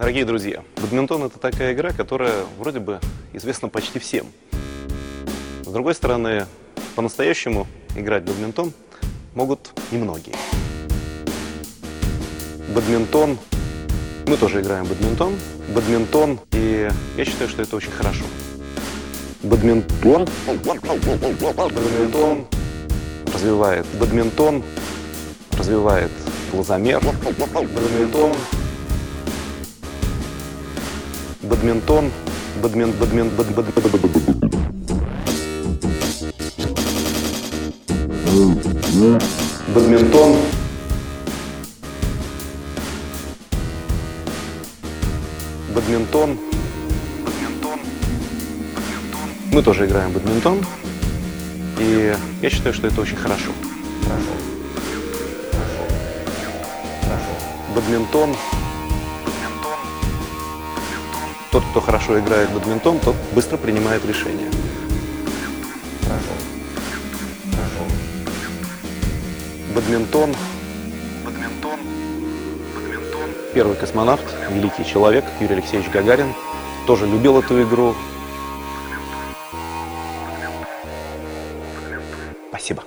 Дорогие друзья, бадминтон это такая игра, которая вроде бы известна почти всем. С другой стороны, по-настоящему играть в бадминтон могут немногие. Бадминтон, мы тоже играем в бадминтон, бадминтон, и я считаю, что это очень хорошо. Бадминтон, бадминтон развивает бадминтон, развивает глазомер, бадминтон, бадминтон, бадмин, бадмин, бад, бад, бад, бад, бад. бадминтон, бадминтон, бадминтон, мы тоже играем в бадминтон, и я считаю, что это очень хорошо. Хорошо. Бадминтон. Тот, кто хорошо играет бадминтон, тот быстро принимает решения. Бадминтон. Бадминтон. Бадминтон. Первый космонавт, великий человек Юрий Алексеевич Гагарин, тоже любил эту игру. Спасибо.